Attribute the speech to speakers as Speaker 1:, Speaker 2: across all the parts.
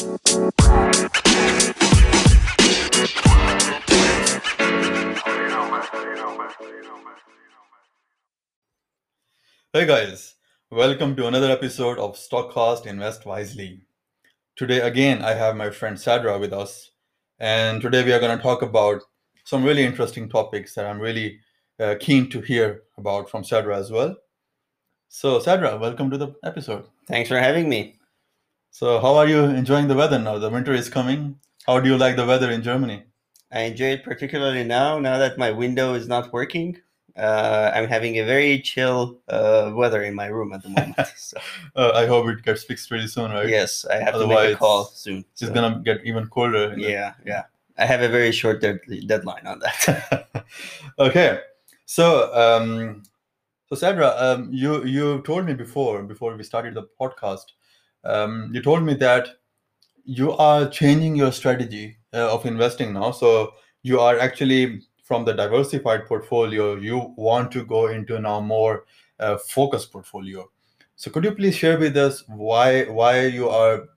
Speaker 1: Hey guys, welcome to another episode of Stockcast Invest Wisely. Today, again, I have my friend Sadra with us, and today we are going to talk about some really interesting topics that I'm really uh, keen to hear about from Sadra as well. So, Sadra, welcome to the episode.
Speaker 2: Thanks for having me.
Speaker 1: So, how are you enjoying the weather now? The winter is coming. How do you like the weather in Germany?
Speaker 2: I enjoy it particularly now, now that my window is not working uh, I'm having a very chill uh, weather in my room at the moment. So.
Speaker 1: uh, I hope it gets fixed pretty soon, right?
Speaker 2: Yes, I have Otherwise, to make a call soon.
Speaker 1: It's so. gonna get even colder.
Speaker 2: Yeah, yeah. I have a very short de- deadline on that.
Speaker 1: okay, so um, so Sadra, um, you you told me before before we started the podcast, um, you told me that you are changing your strategy uh, of investing now. So you are actually from the diversified portfolio, you want to go into now more uh, focused portfolio. So could you please share with us why why you are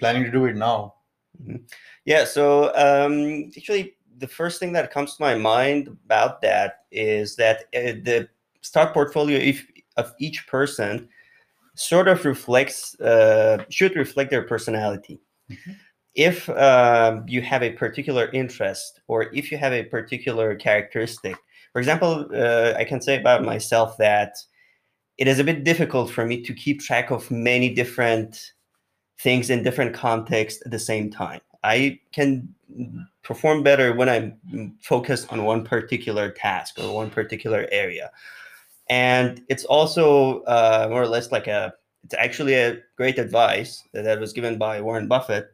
Speaker 1: planning to do it now?
Speaker 2: Mm-hmm. Yeah. So um, actually, the first thing that comes to my mind about that is that uh, the stock portfolio if, of each person sort of reflects uh, should reflect their personality. Mm-hmm if um, you have a particular interest or if you have a particular characteristic, for example, uh, I can say about myself that it is a bit difficult for me to keep track of many different things in different contexts at the same time. I can perform better when I'm focused on one particular task or one particular area. And it's also uh, more or less like a, it's actually a great advice that, was given by Warren Buffett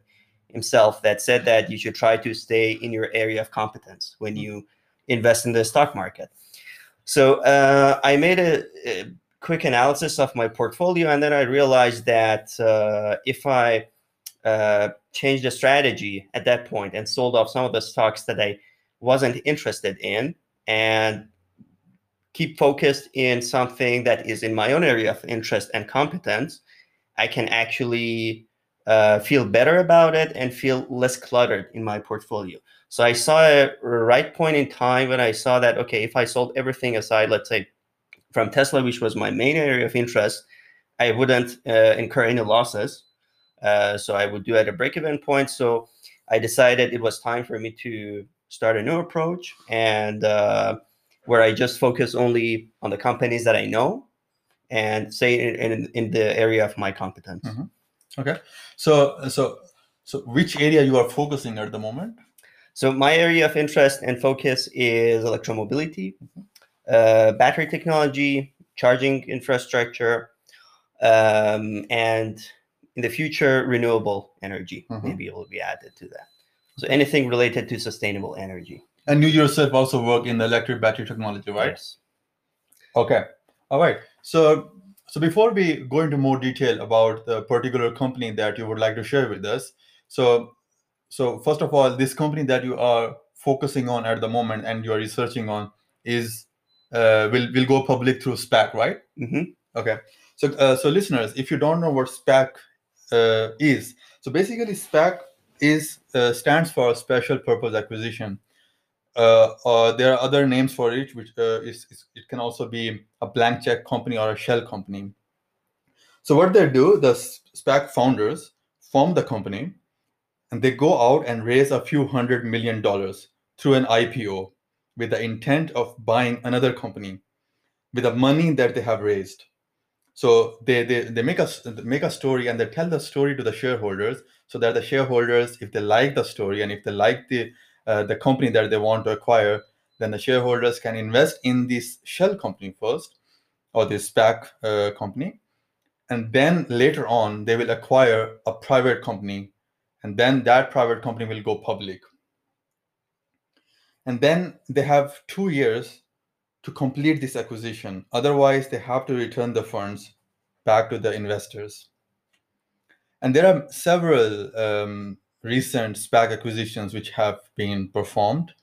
Speaker 2: himself that said that you should try to stay in your area of competence when you invest in the stock market. So uh, I made a, a, quick analysis of my portfolio, and then I realized that uh, if I uh, changed the strategy at that point and sold off some of the stocks that I wasn't interested in, and keep focused in something that is in my own area of interest and competence, I can actually uh, feel better about it and feel less cluttered in my portfolio. So I saw a right point in time when I saw that, okay, if I sold everything aside, let's say from Tesla, which was my main area of interest, I wouldn't uh, incur any losses. Uh, so I would do at a break even point. So I decided it was time for me to start a new approach and uh, where I just focus only on the companies that I know and say in, in, in the area of my competence.
Speaker 1: Mm-hmm. Okay. So so so which area you are focusing at the moment?
Speaker 2: So my area of interest and focus is electromobility, mm-hmm. uh, battery technology, charging infrastructure, um, and in the future, renewable energy mm-hmm. maybe will be added to that. So anything related to sustainable energy.
Speaker 1: And you yourself also work in the electric battery technology, right?
Speaker 2: Yes.
Speaker 1: Okay. All right. So so before we go into more detail about the particular company that you would like to share with us, so so first of all, this company that you are focusing on at the moment and you are researching on is uh, will will go public through SPAC, right?
Speaker 2: Mm-hmm.
Speaker 1: Okay. So uh, so listeners, if you don't know what SPAC uh, is, so basically SPAC is uh, stands for Special Purpose Acquisition there are other names for it, which uh, is, is, it can also be a blank check company or a shell company. So what they do, the SPAC founders form the company, and they go out and raise a few hundred million dollars through an IPO with the intent of buying another company with the money that they have raised. So they, they, they make us make a story and they tell the story to the shareholders so that the shareholders, if they like the story and if they like the uh, the company that they want to acquire, then the shareholders can invest in this shell company first or this SPAC uh, company. And then later on, they will acquire a private company. And then that private company will go public. And then they have two years to complete this acquisition. Otherwise, they have to return the funds back to the investors. And there are several um, recent SPAC acquisitions which have been performed.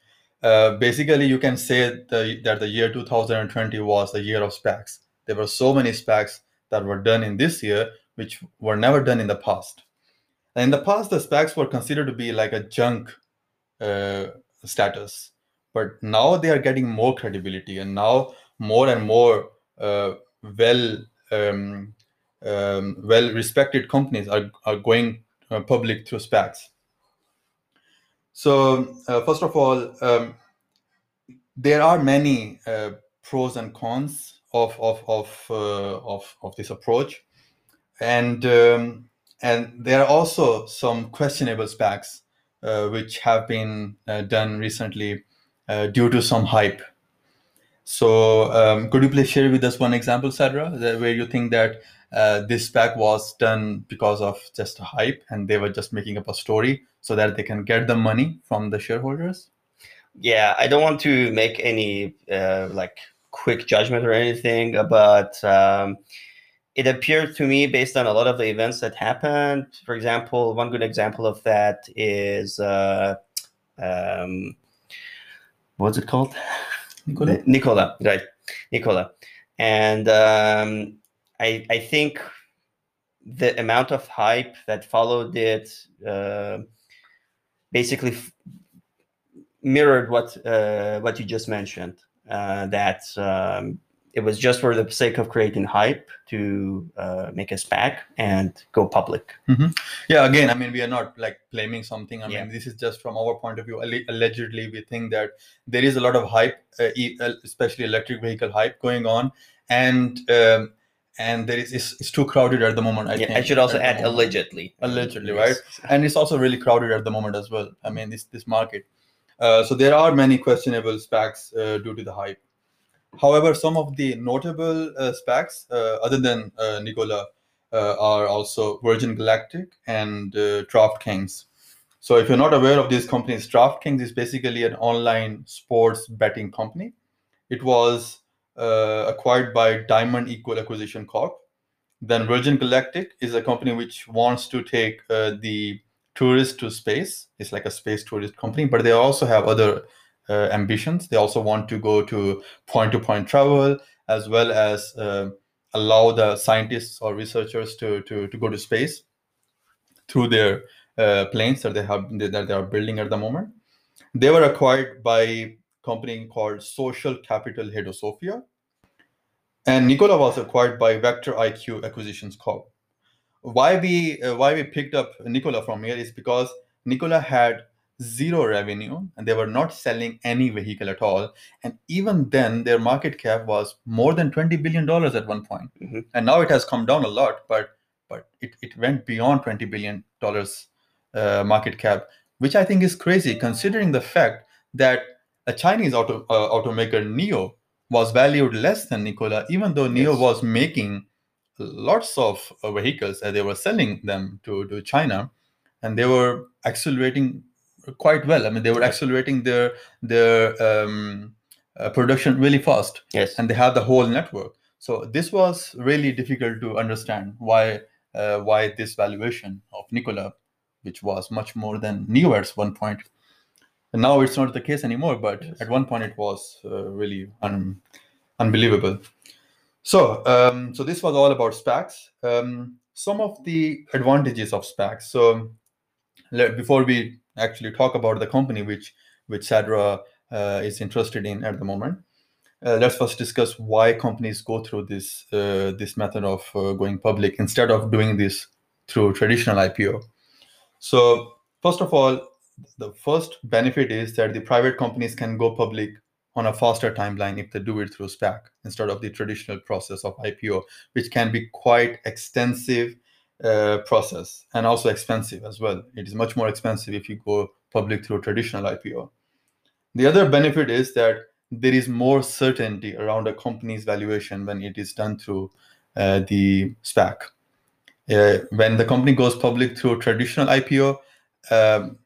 Speaker 1: Uh, basically, you can say the, that the year 2020 was the year of SPACs. There were so many SPACs that were done in this year, which were never done in the past. in the past, the SPACs were considered to be like a junk uh, status, but now they are getting more credibility, and now more and more uh, well um, um, well respected companies are, are going public through SPACs. So uh, first of all, um, there are many uh, pros and cons of of of uh, of, of this approach, and um, and there are also some questionable SPACs uh, which have been uh, done recently uh, due to some hype. So um, could you please share with us one example, Sadra, where you think that uh, this SPAC was done because of just a hype and they were just making up a story so that they can get the money from the shareholders?
Speaker 2: Yeah, I don't want to make any uh, like quick judgment or anything, but um, it appeared to me based on a lot of the events that happened. For example, one good example of that is uh, um, what's it called?
Speaker 1: Nikola?
Speaker 2: nikola right? nikola and um, I I think the amount of hype that followed it uh, basically f- mirrored what uh, what you just mentioned. Uh, that um, it was just for the sake of creating hype to uh, make a SPAC and go public.
Speaker 1: Mm-hmm. Yeah, again, I mean, we are not like blaming something. I
Speaker 2: Yeah.
Speaker 1: mean, this is just from our point of view. Allegedly, we think that there is a lot of hype, uh, uh, especially electric vehicle hype going on, and um, and there is it's, it's too crowded at the moment. I
Speaker 2: yeah,
Speaker 1: think
Speaker 2: I should also add allegedly.
Speaker 1: Allegedly,
Speaker 2: Yes.
Speaker 1: right? and it's also really crowded at the moment as well. I mean, this this market. Uh, so there are many questionable SPACs uh, due to the hype. However, some of the notable uh, SPACs, uh, other than uh, Nikola, uh, are also Virgin Galactic and uh, DraftKings. So if you're not aware of these companies, DraftKings is basically an online sports betting company. It was uh, acquired by Diamond Eagle Acquisition Corp. Then Virgin Galactic is a company which wants to take uh, the tourist to space. It's like a space tourist company, but they also have other uh, ambitions. They also want to go to point to point travel as well as uh, allow the scientists or researchers to, to, to go to space through their uh, planes that they have that they are building at the moment. They were acquired by a company called Social Capital Hedosophia. And Nikola was acquired by VectoIQ Acquisitions Corp. Why we uh, why we picked up Nikola from here is because Nikola had zero revenue and they were not selling any vehicle at all. And even then, their market cap was more than twenty billion dollars at one point.
Speaker 2: Mhm.
Speaker 1: And now it has come down a lot, but but it, it went beyond twenty billion dollars uh, market cap, which I think is crazy considering the fact that a Chinese auto uh, automaker NIO was valued less than Nikola, even though NIO
Speaker 2: Yes.
Speaker 1: was making lots of uh, vehicles and they were selling them to, to China, and they were accelerating quite well. I mean, they were accelerating their their um, uh, production really fast,
Speaker 2: Yes.
Speaker 1: and they have the whole network. So this was really difficult to understand why uh, why this valuation of Nikola, which was much more than NIO at one point. And now it's not the case anymore, but
Speaker 2: Yes.
Speaker 1: at one point it was uh, really un- unbelievable. So, um, so this was all about SPACs. Um, some of the advantages of SPACs. So, let, before we actually talk about the company which which Sadra uh, is interested in at the moment, uh, let's first discuss why companies go through this uh, this method of uh, going public instead of doing this through traditional IPO. So, first of all, the first benefit is that the private companies can go public on a faster timeline if they do it through SPAC instead of the traditional process of IPO, which can be quite extensive uh, process and also expensive as well. It is much more expensive if you go public through traditional IPO. The other benefit is that there is more certainty around a company's valuation when it is done through uh, the SPAC. Uh, when the company goes public through traditional IPO, um,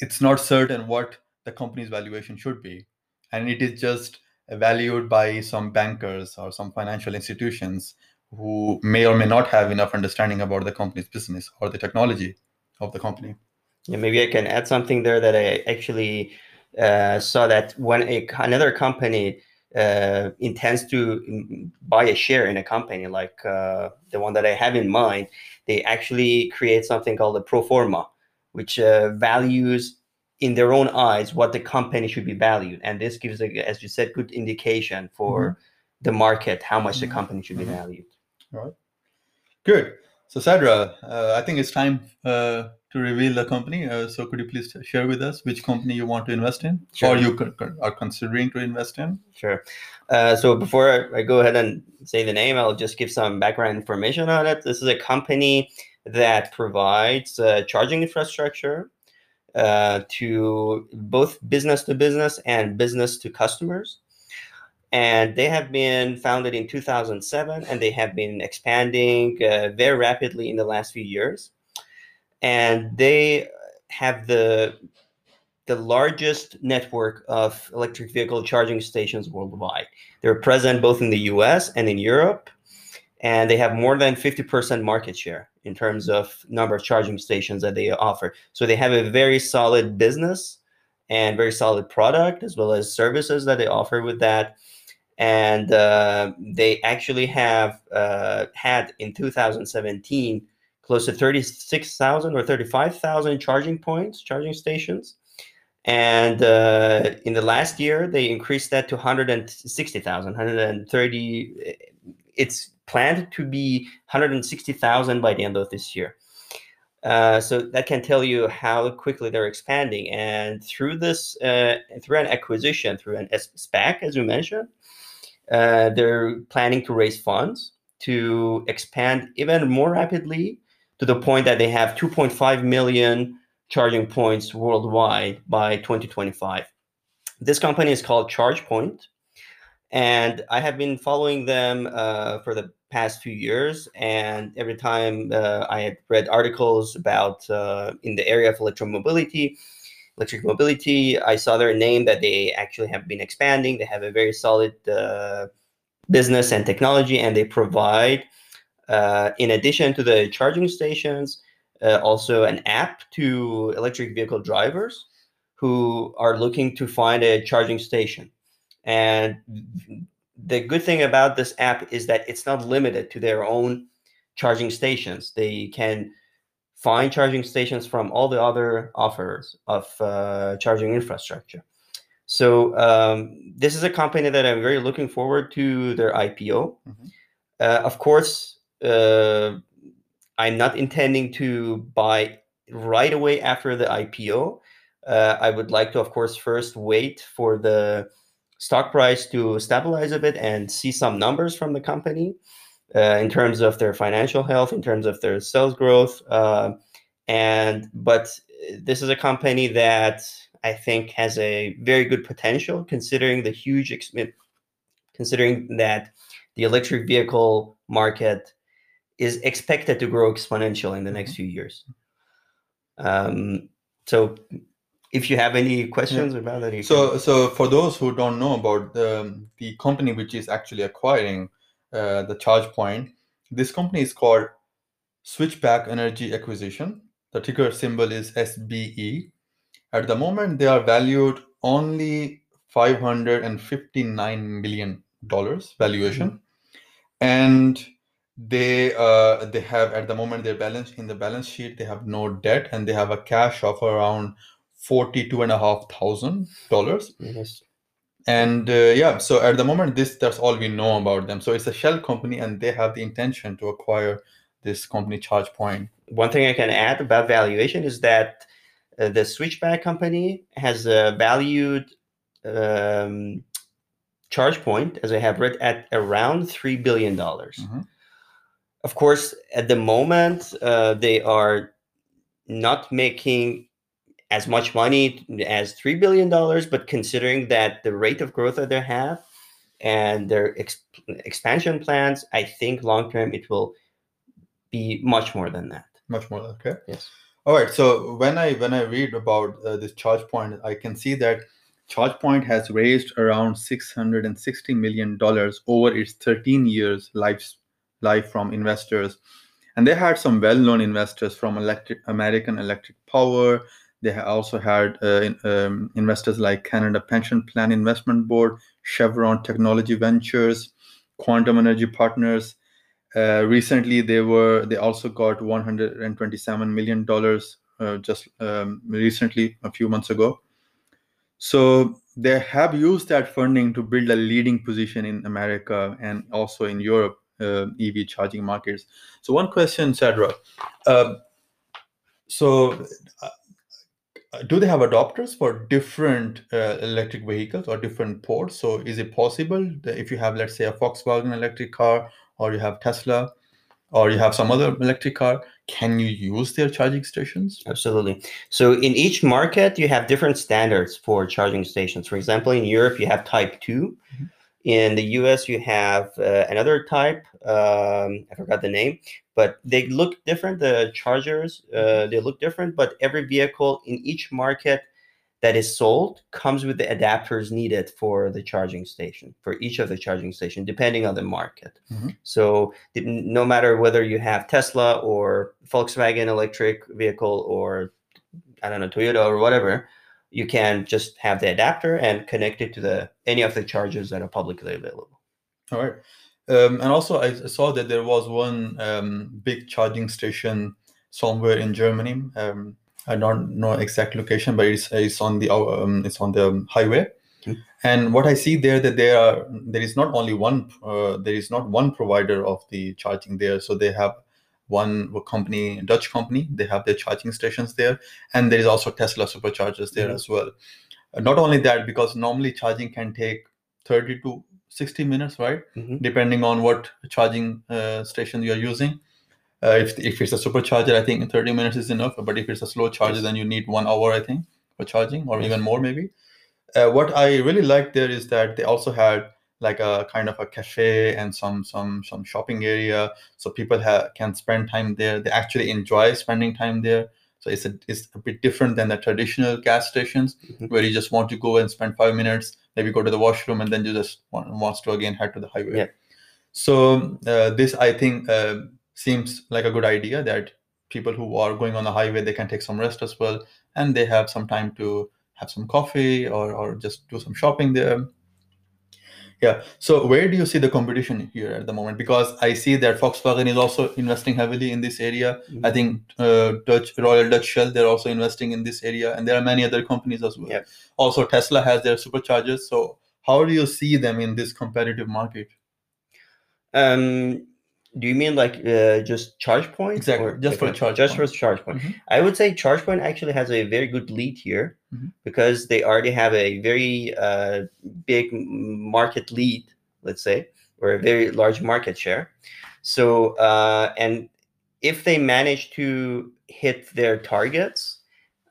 Speaker 1: it's not certain what the company's valuation should be. And it is just valued by some bankers or some financial institutions who may or may not have enough understanding about the company's business or the technology of the company.
Speaker 2: Yeah, maybe I can add something there that I actually uh, saw that when a, another company uh, intends to buy a share in a company like uh, the one that I have in mind, they actually create something called a pro forma, which uh, values in their own eyes what the company should be valued, and this gives, a, as you said, good indication for
Speaker 1: Mm-hmm.
Speaker 2: the market how much the
Speaker 1: Mhm.
Speaker 2: company should be
Speaker 1: Mhm.
Speaker 2: valued.
Speaker 1: All right. Good. So, Sadra, uh, I think it's time uh, to reveal the company. Uh, so, could you please share with us which company you want to invest in
Speaker 2: Sure.
Speaker 1: or you are considering to invest in?
Speaker 2: Sure. Uh, so before I go ahead and say the name, I'll just give some background information on it. This is a company that provides uh, charging infrastructure uh, to both business to business and business to customers. And they have been founded in 2007 and they have been expanding uh, very rapidly in the last few years. And they have the the largest network of electric vehicle charging stations worldwide. They're present both in the US and in Europe, and they have more than 50% market share in terms of number of charging stations that they offer. So they have a very solid business and very solid product as well as services that they offer with that. And uh, they actually have uh, had in 2017 close to 36,000 or 35,000 charging points, charging stations. And uh, in the last year, they increased that to 160,000, 130. It's planned to be 160,000 by the end of this year. Uh, so that can tell you how quickly they're expanding. And through this, uh, through an acquisition, through an SPAC, as you mentioned, uh, they're planning to raise funds to expand even more rapidly to the point that they have 2.5 million charging points worldwide by 2025. This company is called ChargePoint, and I have been following them uh, for the past few years. And every time uh, I had read articles about uh, in the area of electromobility, electric mobility, I saw their name that they actually have been expanding. They have a very solid uh, business and technology, and they provide, uh, in addition to the charging stations, uh, also an app to electric vehicle drivers who are looking to find a charging station. And the good thing about this app is that it's not limited to their own charging stations. They can find charging stations from all the other offers of uh, charging infrastructure. So um, this is a company that I'm very looking forward to their IPO.
Speaker 1: Mhm.
Speaker 2: Uh, of course, uh, I'm not intending to buy right away after the IPO. Uh, I would like to, of course, first wait for the stock price to stabilize a bit and see some numbers from the company uh, in terms of their financial health, in terms of their sales growth. Uh, and but this is a company that I think has a very good potential, considering the huge, considering that the electric vehicle market is expected to grow exponentially in the next few years. Um, so, if you have any questions about that, you
Speaker 1: So, so for those who don't know about the, the company which is actually acquiring uh, the charge point, this company is called Switchback Energy Acquisition. The ticker symbol is SBE. At the moment, they are valued only 559 million dollars valuation, and they uh, they have at the moment their balance in the balance sheet they have no debt and they have a cash of around forty-two and a half thousand dollars
Speaker 2: Yes.
Speaker 1: and uh, yeah so at the moment this that's all we know about them so it's a shell company and they have the intention to acquire this company chargepoint
Speaker 2: One thing I can add about valuation is that uh, the Switchback company has uh, valued um, ChargePoint, as I have read, at around three billion dollars.
Speaker 1: Mhm.
Speaker 2: Of course, at the moment, uh, they are not making as much money as three billion dollars, but considering that the rate of growth that they have and their ex- expansion plans, I think long term it will be much more than that.
Speaker 1: much more okay
Speaker 2: Yes.
Speaker 1: all right so when i when i read about uh, this chargepoint i can see that chargepoint has raised around 660 million dollars over its 13 years life life from investors and they had some well-known investors from electric american electric power they also had uh, um, investors like canada pension plan investment board chevron technology ventures quantum energy partners Uh, recently, they were they also got 127 million dollars uh, just um, recently a few months ago. So they have used that funding to build a leading position in America and also in Europe uh, EV charging markets. So one question, Sadra. Uh, so uh, do they have adapters for different uh, electric vehicles or different ports? So is it possible that if you have, let's say, a Volkswagen electric car or you have Tesla or you have some other electric car, can you use their charging stations?
Speaker 2: Absolutely. So in each market, you have different standards for charging stations. For example, in Europe, you have type 2. Mm-hmm. In the US, you have uh, another type. Um, I forgot the name, but they look different. The chargers, uh, they look different, but every vehicle in each market that is sold comes with the adapters needed for the charging station for each of the charging station depending on the market mm-hmm. so no matter whether you have tesla or volkswagen electric vehicle or i don't know toyota or whatever you can just have the adapter and connect it to the any of the chargers that are publicly available
Speaker 1: all right um, and also i saw that there was one um, big charging station somewhere in germany um, I don't know exact location, but it's it's on the um, it's on the highway. Mm-hmm. And what I see there that there are there is not only one uh, there is not one provider of the charging there. So they have one company, Dutch company, they have their charging stations there, and there is also Tesla superchargers there mm-hmm. as well. Uh, not only that, because normally charging can take thirty to 60 minutes, right? Mm-hmm. Depending on what charging uh, station you're using. Uh, if, if it's a supercharger, I think 30 minutes is enough. But if it's a slow charger, yes. then you need one hour, I think, for charging, or yes. even more maybe. Uh, what I really like there is that they also had like a kind of a cafe and some some some shopping area, so people have, can spend time there. They actually enjoy spending time there. So it's a it's a bit different than the traditional gas stations mm-hmm. where you just want to go and spend five minutes, maybe go to the washroom, and then you just want, wants to again head to the highway.
Speaker 2: Yeah.
Speaker 1: So uh, this I think uh, seems like a good idea that people who are going on the highway they can take some rest as well and they have some time to have some coffee or, or just do some shopping there yeah. So where do you see the competition here at the moment? Because i see that volkswagen is also investing heavily in this area. Mm-hmm. i think uh, dutch royal dutch shell they're also investing in this area and there are many other companies as well.
Speaker 2: Yeah.
Speaker 1: also tesla has their superchargers. So how do you see them in this competitive market?
Speaker 2: Um do you mean like uh, just charge point
Speaker 1: exactly just for charge
Speaker 2: just point. for charge point mm-hmm. i would say charge point actually has a very good lead here mm-hmm. because they already have a very uh, big market lead let's say or a very large market share so uh, and if they manage to hit their targets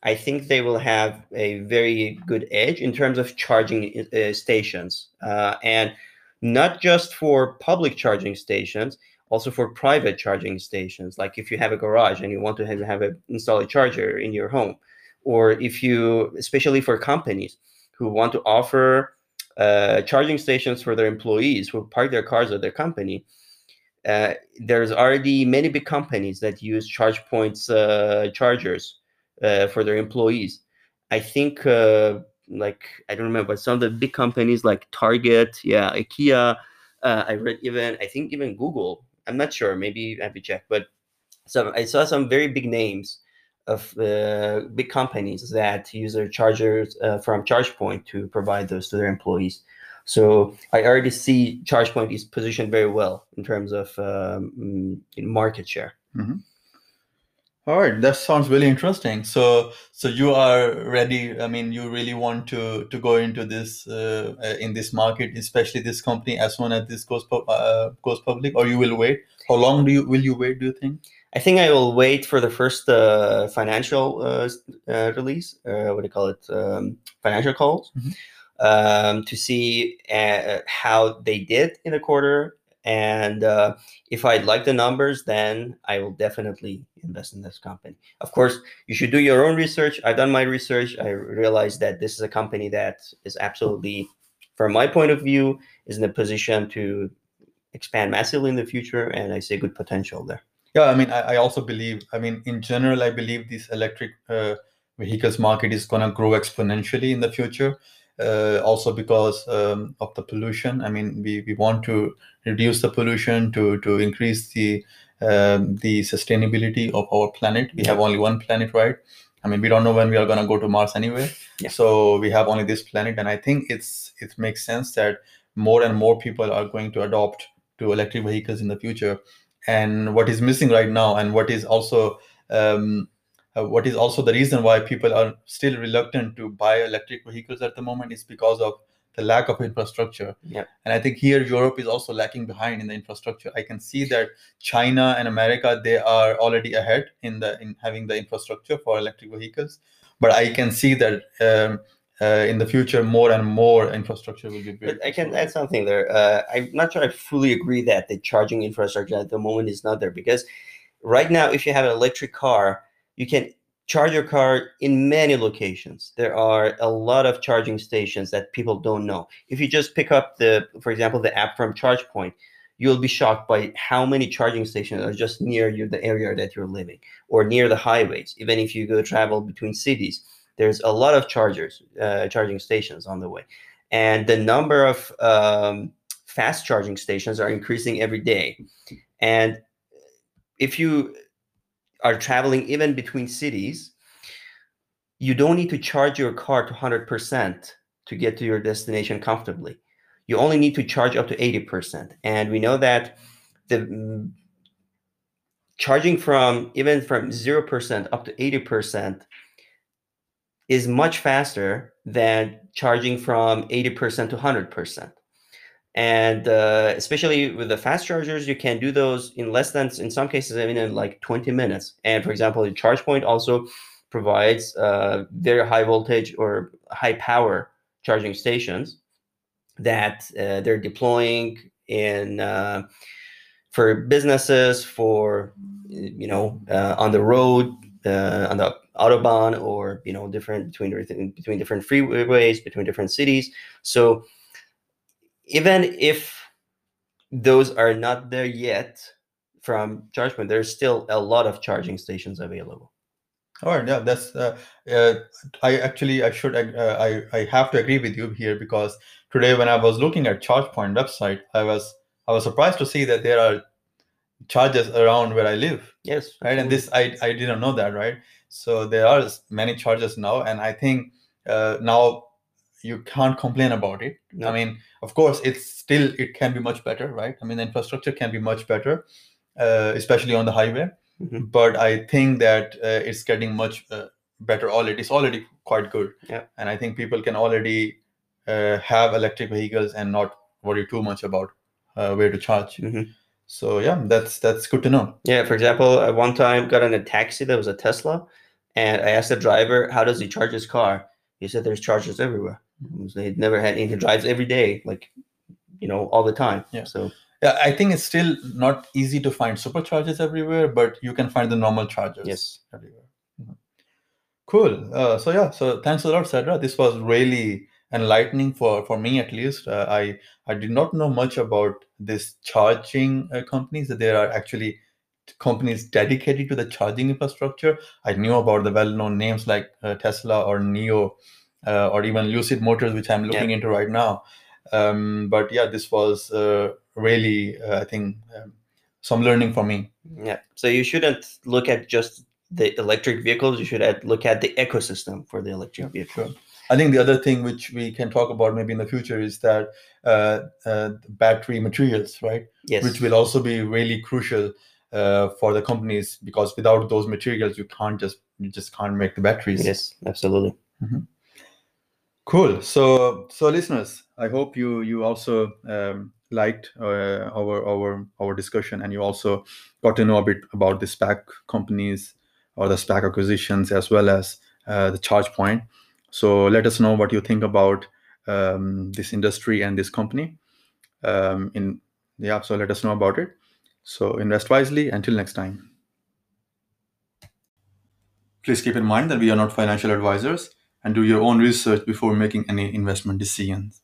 Speaker 2: i think they will have a very good edge in terms of charging uh, stations uh, and not just for public charging stations also for private charging stations like if you have a garage and you want to have, have a, install a charger in your home or if you especially for companies who want to offer uh, charging stations for their employees who park their cars at their company uh, there's already many big companies that use charge points uh, chargers uh, for their employees. I think uh, like i don't remember some of the big companies like target yeah ikea uh, i read even i think even google I'm not sure. Maybe I have to check. But so I saw some very big names of uh, big companies that use their chargers uh, from ChargePoint to provide those to their employees. So I already see ChargePoint is positioned very well in terms of um, market share.
Speaker 1: Mm-hmm. All right, that sounds really interesting. So, so you are ready. I mean, you really want to to go into this uh, uh in this market, especially this company, as soon as this goes pu- uh, goes public, or you will wait. How long do you will you wait? Do you think?
Speaker 2: I think I will wait for the first uh, financial uh, uh, release. what do you call it? Um, financial calls mm-hmm. um, to see how they did in the quarter and uh, if I like the numbers, then I will definitely invest in this company. Of course, you should do your own research. I've done my research. I realized that this is a company that is absolutely, from my point of view, is in a position to expand massively in the future, and I see good potential there.
Speaker 1: Yeah, I mean, I, I also believe. I mean, in general, I believe this electric uh, vehicles market is going to grow exponentially in the future uh, also because um, of the pollution. I mean, we, we want to reduce the pollution to to increase the um, the sustainability of our planet. We
Speaker 2: Yeah.
Speaker 1: have only one planet, right? I mean, we don't know when we are going to go to Mars anyway.
Speaker 2: Yeah.
Speaker 1: So we have only this planet, and I think it's it makes sense that more and more people are going to adopt to electric vehicles in the future. And what is missing right now, and what is also um, uh, what is also the reason why people are still reluctant to buy electric vehicles at the moment is because of the lack of infrastructure.
Speaker 2: Yeah.
Speaker 1: And I think here Europe is also lacking behind in the infrastructure. I can see that China and America they are already ahead in the in having the infrastructure for electric vehicles, but I can see that um, uh, in the future more and more infrastructure will be built.
Speaker 2: But I can add something there. Uh, I'm not sure I fully agree that the charging infrastructure at the moment is not there because right now, if you have an electric car, you can charge your car in many locations. There are a lot of charging stations that people don't know. If you just pick up the, for example, the app from ChargePoint, you'll be shocked by how many charging stations are just near you, the area that you're living, or near the highways. Even if you go travel between cities, there's a lot of chargers, uh, charging stations on the way and the number of um, fast charging stations are increasing every day and if you are traveling even between cities you don't need to charge your car to 100% to get to your destination comfortably you only need to charge up to 80% and we know that the mm, charging from even from 0% up to 80% is much faster than charging from 80% to 100%. And uh, especially with the fast chargers, you can do those in less than, in some cases, i mean in like 20 minutes. And for example, the ChargePoint also provides uh, very high voltage or high power charging stations that uh, they're deploying in uh, for businesses, for you know, uh, on the road, uh, on the autobahn, or you know, different between between different freeways, between different cities. So even if those are not there yet from ChargePoint, there's still a lot of charging stations available.
Speaker 1: All right, yeah, that's. Uh, uh, I actually I should uh, I I have to agree with you here because today when I was looking at ChargePoint website, I was I was surprised to see that there are charges around where I live,
Speaker 2: Yes,
Speaker 1: right? And this I I didn't know that, right? So there are many charges now, and I think uh, now you can't complain about it.
Speaker 2: No.
Speaker 1: I mean, of course, it's still it can be much better, right? I mean, the infrastructure can be much better, uh, especially on the highway.
Speaker 2: Mhm.
Speaker 1: But I think that uh, it's getting much uh, better already. It's already quite good.
Speaker 2: Yeah.
Speaker 1: And I think people can already uh, have electric vehicles and not worry too much about uh, where to charge.
Speaker 2: Mhm.
Speaker 1: So yeah, that's that's good to know.
Speaker 2: Yeah, for example, I one time got in a taxi that was a Tesla, and I asked the driver, "How does he charge his car?" He said, "There's chargers everywhere." He never had any. Drives every day, like you know, all the time.
Speaker 1: Yeah.
Speaker 2: So
Speaker 1: Yeah, I think it's still not easy to find superchargers everywhere, but you can find the normal chargers.
Speaker 2: yes,
Speaker 1: everywhere. Mhm. Cool. Uh, so yeah, so thanks a lot, Sadra. This was really enlightening for for me at least. Uh, I I did not know much about this charging uh, companies. That there are actually companies dedicated to the charging infrastructure. I knew about the well-known names like uh, Tesla or NIO, uh, or even Lucid Motors, which I'm looking into right now. Um, but yeah, this was uh, really, uh, I think, um, some learning for me.
Speaker 2: yeah. So you shouldn't look at just the electric vehicles. You should at, look at the ecosystem for the electric vehicle.
Speaker 1: Sure. I think the other thing which we can talk about maybe in the future is that uh, uh, battery materials, right?
Speaker 2: Yes.
Speaker 1: Which will also be really crucial uh, for the companies because without those materials, you can't just you just can't make the batteries.
Speaker 2: Yes, absolutely.
Speaker 1: Cool. So, so listeners, I hope you you also um, liked uh, our our our discussion, and you also got to know a bit about the SPAC companies or the SPAC acquisitions, as well as uh, the charge point. So, let us know what you think about um, this industry and this company. Um, in yeah, so let us know about it. So, invest wisely. Until next time. Please keep in mind that we are not financial advisors and do your own research before making any investment decisions.